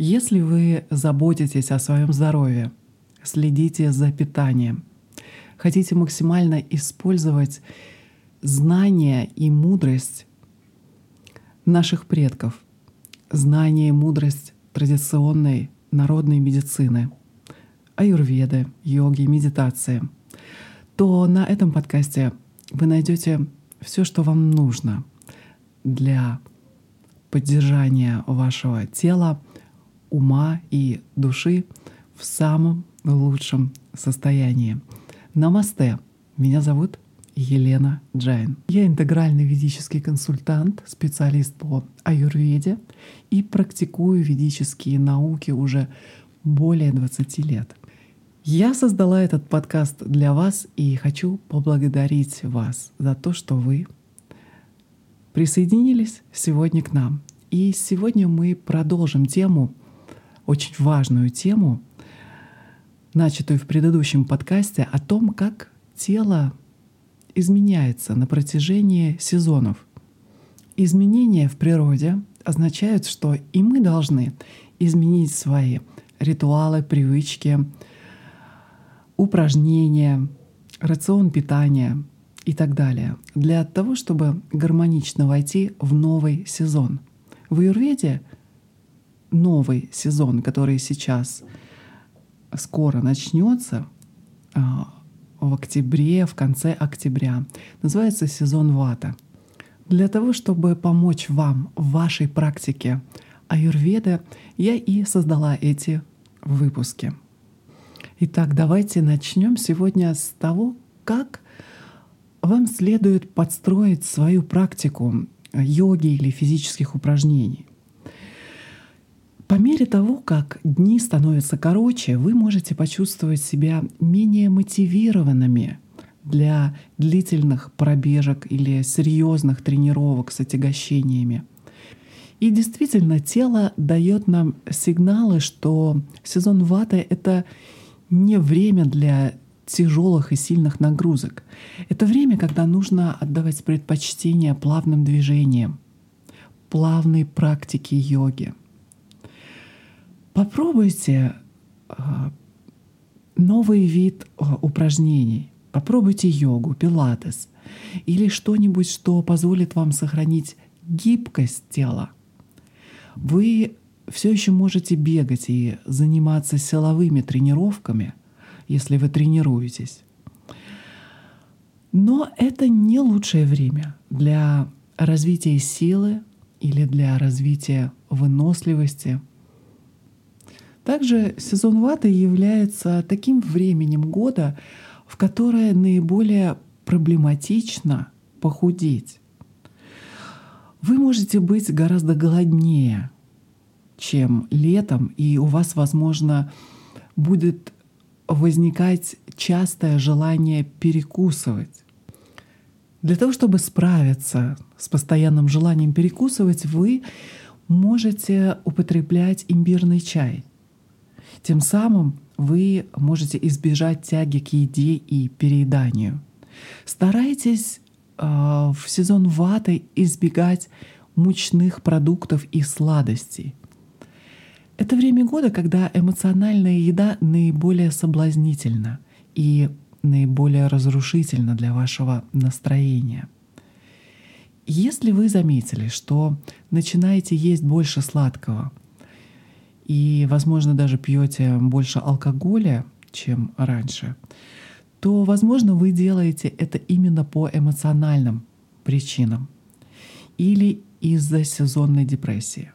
Если вы заботитесь о своем здоровье, следите за питанием, хотите максимально использовать знания и мудрость наших предков, знание и мудрость традиционной народной медицины, аюрведы, йоги, медитации, то на этом подкасте вы найдете все, что вам нужно для поддержания вашего тела, ума и души в самом лучшем состоянии. Намасте! Меня зовут Елена Джайн. Я интегральный ведический консультант, специалист по аюрведе и практикую ведические науки уже более 20 лет. Я создала этот подкаст для вас и хочу поблагодарить вас за то, что вы присоединились сегодня к нам. И сегодня мы продолжим тему, очень важную тему, начатую в предыдущем подкасте, о том, как тело изменяется на протяжении сезонов. Изменения в природе означают, что и мы должны изменить свои ритуалы, привычки, упражнения, рацион питания и так далее, для того, чтобы гармонично войти в новый сезон. В Юрведе новый сезон, который сейчас скоро начнется, а, в октябре, в конце октября. Называется сезон вата. Для того, чтобы помочь вам в вашей практике аюрведа, я и создала эти выпуски. Итак, давайте начнем сегодня с того, как вам следует подстроить свою практику йоги или физических упражнений. По мере того, как дни становятся короче, вы можете почувствовать себя менее мотивированными для длительных пробежек или серьезных тренировок с отягощениями. И действительно, тело дает нам сигналы, что сезон ваты — это не время для тяжелых и сильных нагрузок. Это время, когда нужно отдавать предпочтение плавным движениям, плавной практике йоги — Попробуйте а, новый вид а, упражнений. Попробуйте йогу, пилатес или что-нибудь, что позволит вам сохранить гибкость тела. Вы все еще можете бегать и заниматься силовыми тренировками, если вы тренируетесь. Но это не лучшее время для развития силы или для развития выносливости – также сезон ваты является таким временем года, в которое наиболее проблематично похудеть. Вы можете быть гораздо голоднее, чем летом, и у вас, возможно, будет возникать частое желание перекусывать. Для того, чтобы справиться с постоянным желанием перекусывать, вы можете употреблять имбирный чай. Тем самым вы можете избежать тяги к еде и перееданию. Старайтесь э, в сезон ваты избегать мучных продуктов и сладостей. Это время года, когда эмоциональная еда наиболее соблазнительна и наиболее разрушительна для вашего настроения. Если вы заметили, что начинаете есть больше сладкого — и, возможно, даже пьете больше алкоголя, чем раньше, то, возможно, вы делаете это именно по эмоциональным причинам или из-за сезонной депрессии.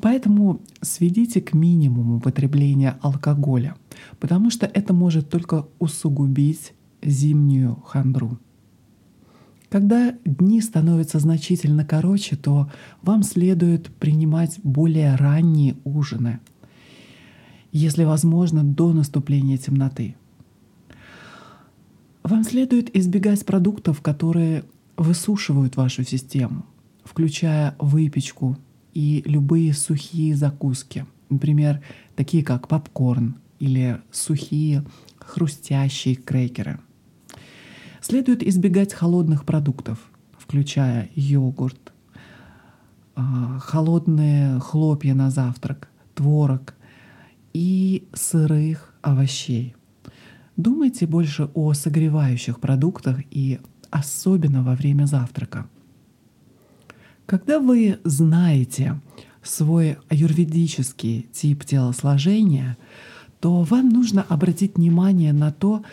Поэтому сведите к минимуму потребление алкоголя, потому что это может только усугубить зимнюю хандру. Когда дни становятся значительно короче, то вам следует принимать более ранние ужины, если возможно, до наступления темноты. Вам следует избегать продуктов, которые высушивают вашу систему, включая выпечку и любые сухие закуски, например, такие как попкорн или сухие хрустящие крекеры – Следует избегать холодных продуктов, включая йогурт, а, холодные хлопья на завтрак, творог и сырых овощей. Думайте больше о согревающих продуктах и особенно во время завтрака. Когда вы знаете свой аюрведический тип телосложения, то вам нужно обратить внимание на то,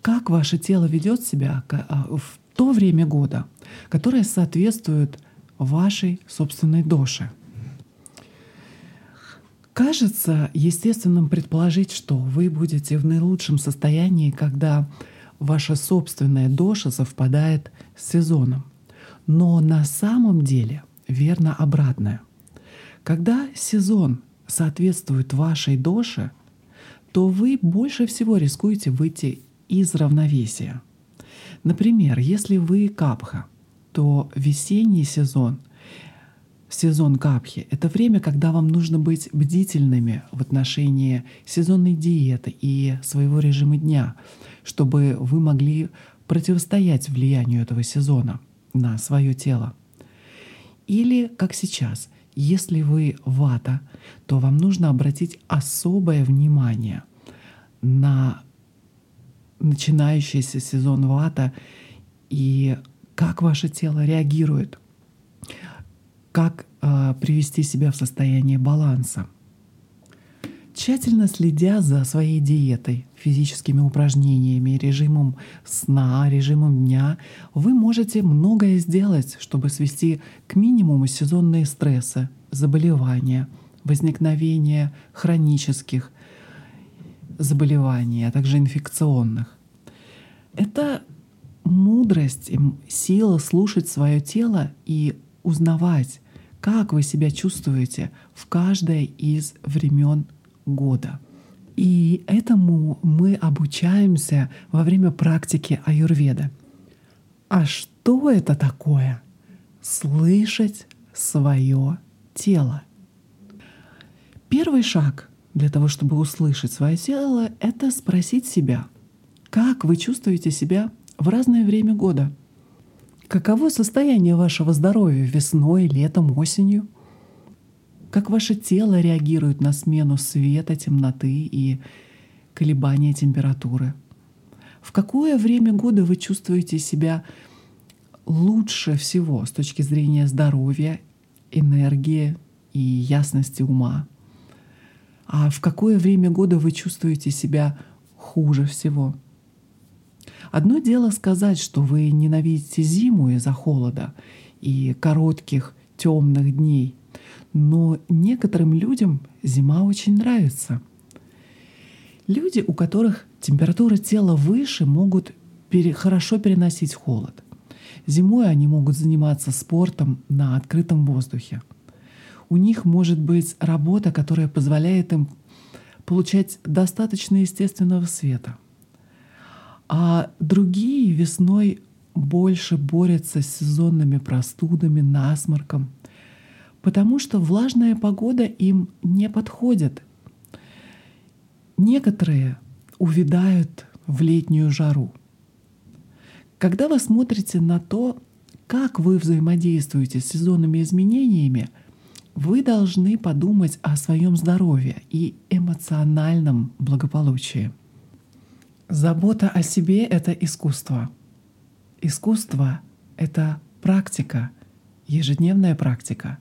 как ваше тело ведет себя а, в то время года, которое соответствует вашей собственной доше. Кажется естественным предположить, что вы будете в наилучшем состоянии, когда ваша собственная доша совпадает с сезоном. Но на самом деле верно обратное. Когда сезон соответствует вашей доше, то вы больше всего рискуете выйти из равновесия. Например, если вы капха, то весенний сезон, сезон капхи — это время, когда вам нужно быть бдительными в отношении сезонной диеты и своего режима дня, чтобы вы могли противостоять влиянию этого сезона на свое тело. Или, как сейчас, если вы вата, то вам нужно обратить особое внимание на начинающийся сезон вата и как ваше тело реагирует, как э, привести себя в состояние баланса. Тщательно следя за своей диетой, физическими упражнениями, режимом сна, режимом дня, вы можете многое сделать, чтобы свести к минимуму сезонные стрессы, заболевания, возникновение хронических заболеваний, а также инфекционных. Это мудрость, сила слушать свое тело и узнавать, как вы себя чувствуете в каждое из времен года. И этому мы обучаемся во время практики аюрведа. А что это такое? Слышать свое тело. Первый шаг для того, чтобы услышать свое тело, это спросить себя, как вы чувствуете себя в разное время года. Каково состояние вашего здоровья весной, летом, осенью? Как ваше тело реагирует на смену света, темноты и колебания температуры? В какое время года вы чувствуете себя лучше всего с точки зрения здоровья, энергии и ясности ума? А в какое время года вы чувствуете себя хуже всего? Одно дело сказать, что вы ненавидите зиму из-за холода и коротких темных дней, но некоторым людям зима очень нравится. Люди, у которых температура тела выше, могут пере, хорошо переносить холод. Зимой они могут заниматься спортом на открытом воздухе. У них может быть работа, которая позволяет им получать достаточно естественного света. А другие весной больше борются с сезонными простудами, насморком, потому что влажная погода им не подходит. Некоторые увядают в летнюю жару. Когда вы смотрите на то, как вы взаимодействуете с сезонными изменениями, вы должны подумать о своем здоровье и эмоциональном благополучии. Забота о себе — это искусство. Искусство — это практика, ежедневная практика.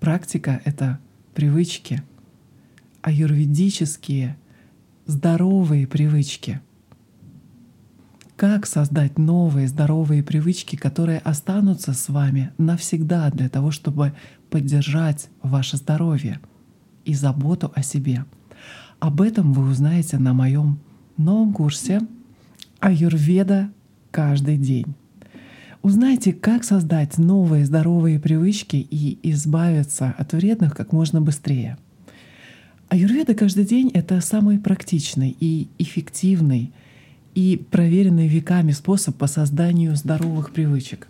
Практика — это привычки, аюрведические, здоровые привычки. Как создать новые здоровые привычки, которые останутся с вами навсегда для того, чтобы поддержать ваше здоровье и заботу о себе? Об этом вы узнаете на моем новом курсе «Аюрведа каждый день». Узнайте, как создать новые здоровые привычки и избавиться от вредных как можно быстрее. Аюрведа каждый день — это самый практичный и эффективный и проверенный веками способ по созданию здоровых привычек.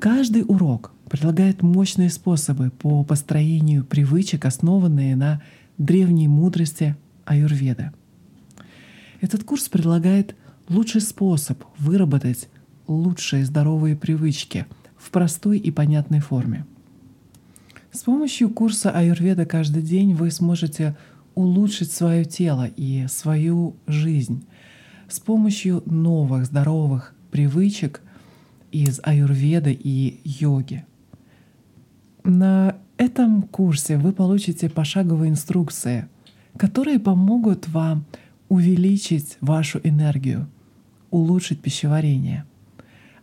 Каждый урок предлагает мощные способы по построению привычек, основанные на древней мудрости аюрведа — этот курс предлагает лучший способ выработать лучшие здоровые привычки в простой и понятной форме. С помощью курса Аюрведа каждый день вы сможете улучшить свое тело и свою жизнь с помощью новых здоровых привычек из аюрведы и йоги. На этом курсе вы получите пошаговые инструкции, которые помогут вам увеличить вашу энергию, улучшить пищеварение,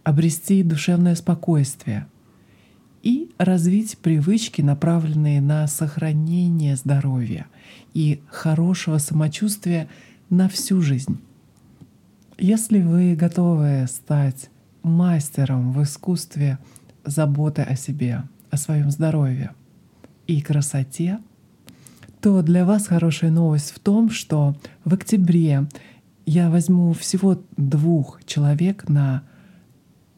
обрести душевное спокойствие и развить привычки, направленные на сохранение здоровья и хорошего самочувствия на всю жизнь. Если вы готовы стать мастером в искусстве заботы о себе, о своем здоровье и красоте, то для вас хорошая новость в том, что в октябре я возьму всего двух человек на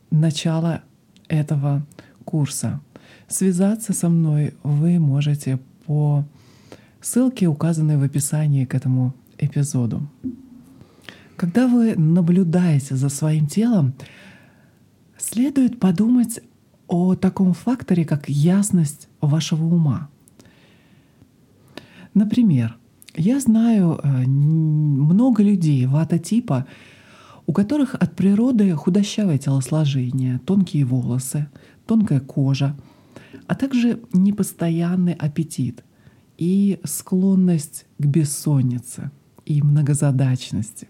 начало этого курса. Связаться со мной вы можете по ссылке, указанной в описании к этому эпизоду. Когда вы наблюдаете за своим телом, следует подумать о таком факторе, как ясность вашего ума. Например, я знаю э, много людей вата-типа, у которых от природы худощавое телосложение, тонкие волосы, тонкая кожа, а также непостоянный аппетит и склонность к бессоннице и многозадачности.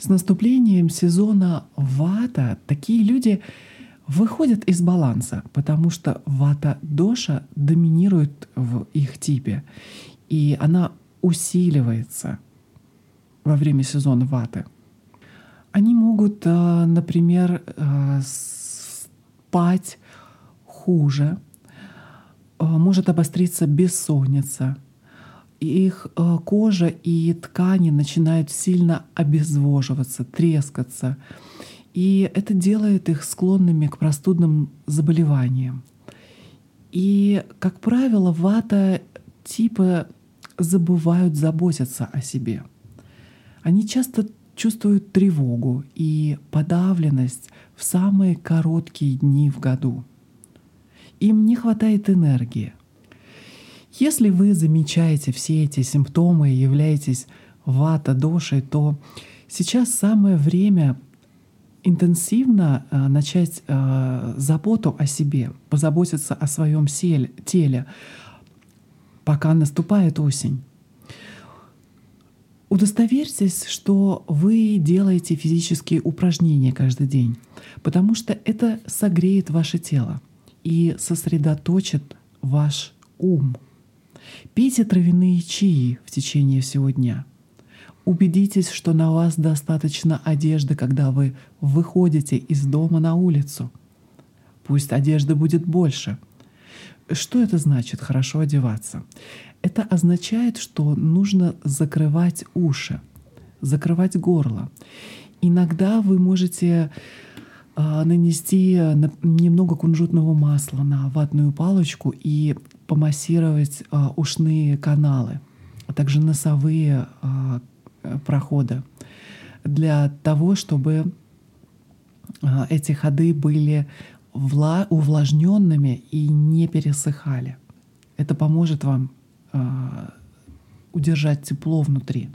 С наступлением сезона вата такие люди выходят из баланса, потому что вата-доша доминирует в их типе, и она усиливается во время сезона ваты. Они могут, э, например, э, спать хуже, э, может обостриться бессонница, их кожа и ткани начинают сильно обезвоживаться, трескаться. И это делает их склонными к простудным заболеваниям. И, как правило, вата типа забывают заботиться о себе. Они часто чувствуют тревогу и подавленность в самые короткие дни в году. Им не хватает энергии. Если вы замечаете все эти симптомы и являетесь вата-дошей, то сейчас самое время интенсивно э, начать э, заботу о себе, позаботиться о своем теле, пока наступает осень. Удостоверьтесь, что вы делаете физические упражнения каждый день, потому что это согреет ваше тело и сосредоточит ваш ум. Пейте травяные чаи в течение всего дня. Убедитесь, что на вас достаточно одежды, когда вы выходите из дома на улицу. Пусть одежды будет больше. Что это значит хорошо одеваться? Это означает, что нужно закрывать уши, закрывать горло. Иногда вы можете а, нанести немного кунжутного масла на ватную палочку и помассировать а, ушные каналы, а также носовые проходы для того, чтобы эти ходы были увлажненными и не пересыхали. Это поможет вам удержать тепло внутри.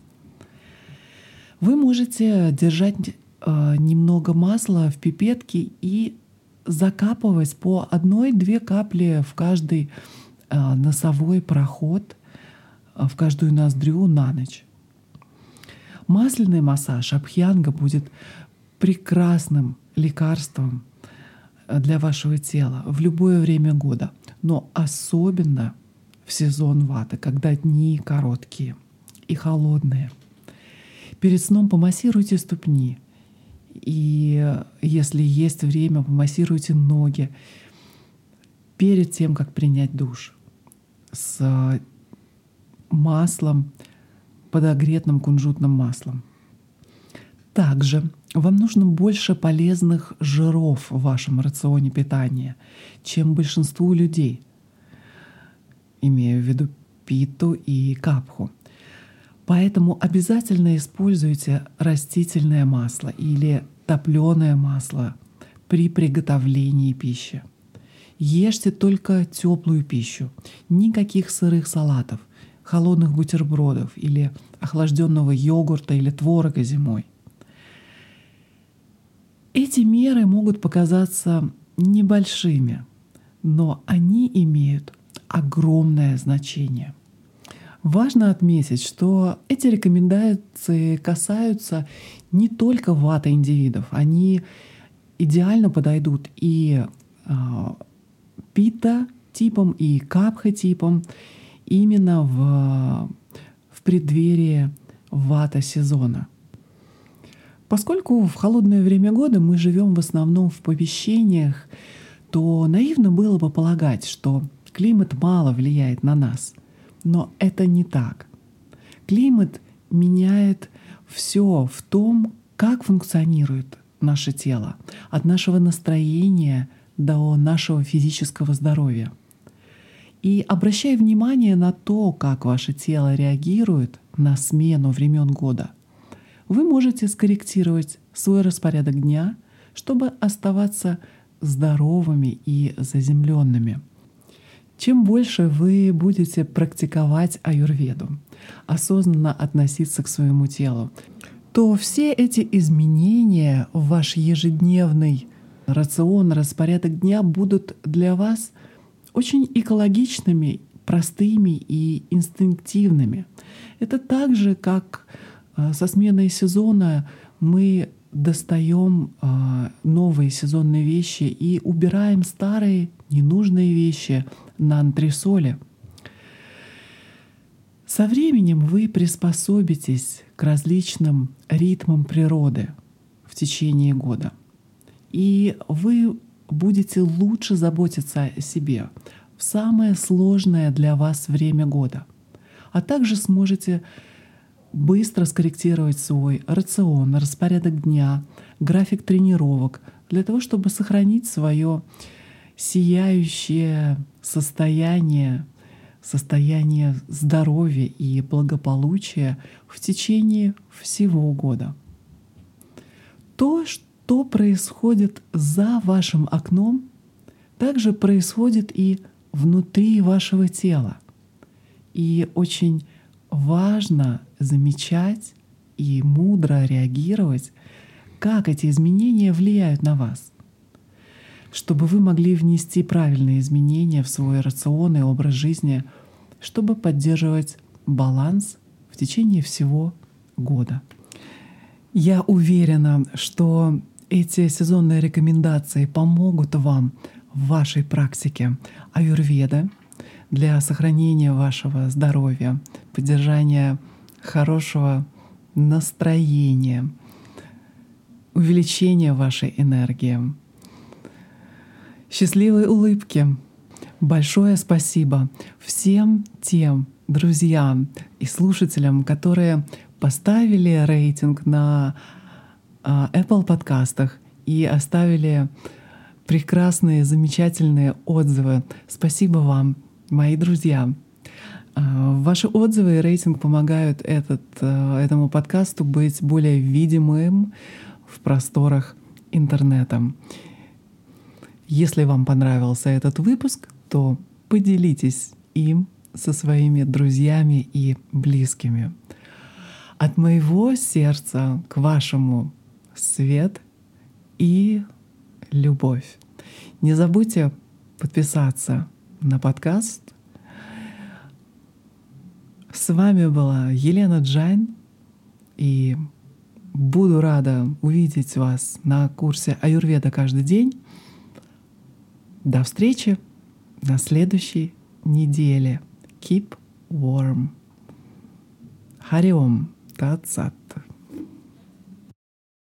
Вы можете держать э, немного масла в пипетке и закапывать по одной-две капли в каждый носовой проход, э, в каждую ноздрю на ночь. Масляный массаж абхьянга будет прекрасным лекарством для вашего тела в любое время года, но особенно в сезон ваты, когда дни короткие и холодные. Перед сном помассируйте ступни. И если есть время, помассируйте ноги перед тем, как принять душ с маслом, подогретым кунжутным маслом. Также вам нужно больше полезных жиров в вашем рационе питания, чем большинству людей — имею в виду питу и капху. Поэтому обязательно используйте растительное масло или топленое масло при приготовлении пищи. Ешьте только теплую пищу, никаких сырых салатов, холодных бутербродов или охлажденного йогурта или творога зимой. Эти меры могут показаться небольшими, но они имеют огромное значение. Важно отметить, что эти рекомендации касаются не только вата индивидов, они идеально подойдут и э, пита типом, и капха типом именно в, в преддверии вата сезона. Поскольку в холодное время года мы живем в основном в помещениях, то наивно было бы полагать, что климат мало влияет на нас. Но это не так. Климат меняет все в том, как функционирует наше тело, от нашего настроения до нашего физического здоровья. И обращая внимание на то, как ваше тело реагирует на смену времен года, вы можете скорректировать свой распорядок дня, чтобы оставаться здоровыми и заземленными. Чем больше вы будете практиковать аюрведу, осознанно относиться к своему телу, то все эти изменения в ваш ежедневный рацион, распорядок дня будут для вас очень экологичными, простыми и инстинктивными. Это так же, как э, со сменой сезона мы достаем э, новые сезонные вещи и убираем старые ненужные вещи на антресоле. Со временем вы приспособитесь к различным ритмам природы в течение года. И вы будете лучше заботиться о себе в самое сложное для вас время года. А также сможете быстро скорректировать свой рацион, распорядок дня, график тренировок для того, чтобы сохранить свое сияющее состояние, состояние здоровья и благополучия в течение всего года. То, что происходит за вашим окном, также происходит и внутри вашего тела. И очень важно замечать и мудро реагировать, как эти изменения влияют на вас, чтобы вы могли внести правильные изменения в свой рацион и образ жизни, чтобы поддерживать баланс в течение всего года. Я уверена, что эти сезонные рекомендации помогут вам в вашей практике аюрведа для сохранения вашего здоровья, поддержания хорошего настроения, увеличения вашей энергии. Счастливой улыбки. Большое спасибо всем тем друзьям и слушателям, которые поставили рейтинг на Apple подкастах и оставили прекрасные, замечательные отзывы. Спасибо вам, мои друзья. А, ваши отзывы и рейтинг помогают этот, э, этому подкасту быть более видимым в просторах интернета. Если вам понравился этот выпуск, то поделитесь им со своими друзьями и близкими. От моего сердца к вашему свет и любовь. Не забудьте подписаться на подкаст с вами была Елена Джайн, и буду рада увидеть вас на курсе Аюрведа каждый день. До встречи на следующей неделе. Keep warm. Хариом Тацат.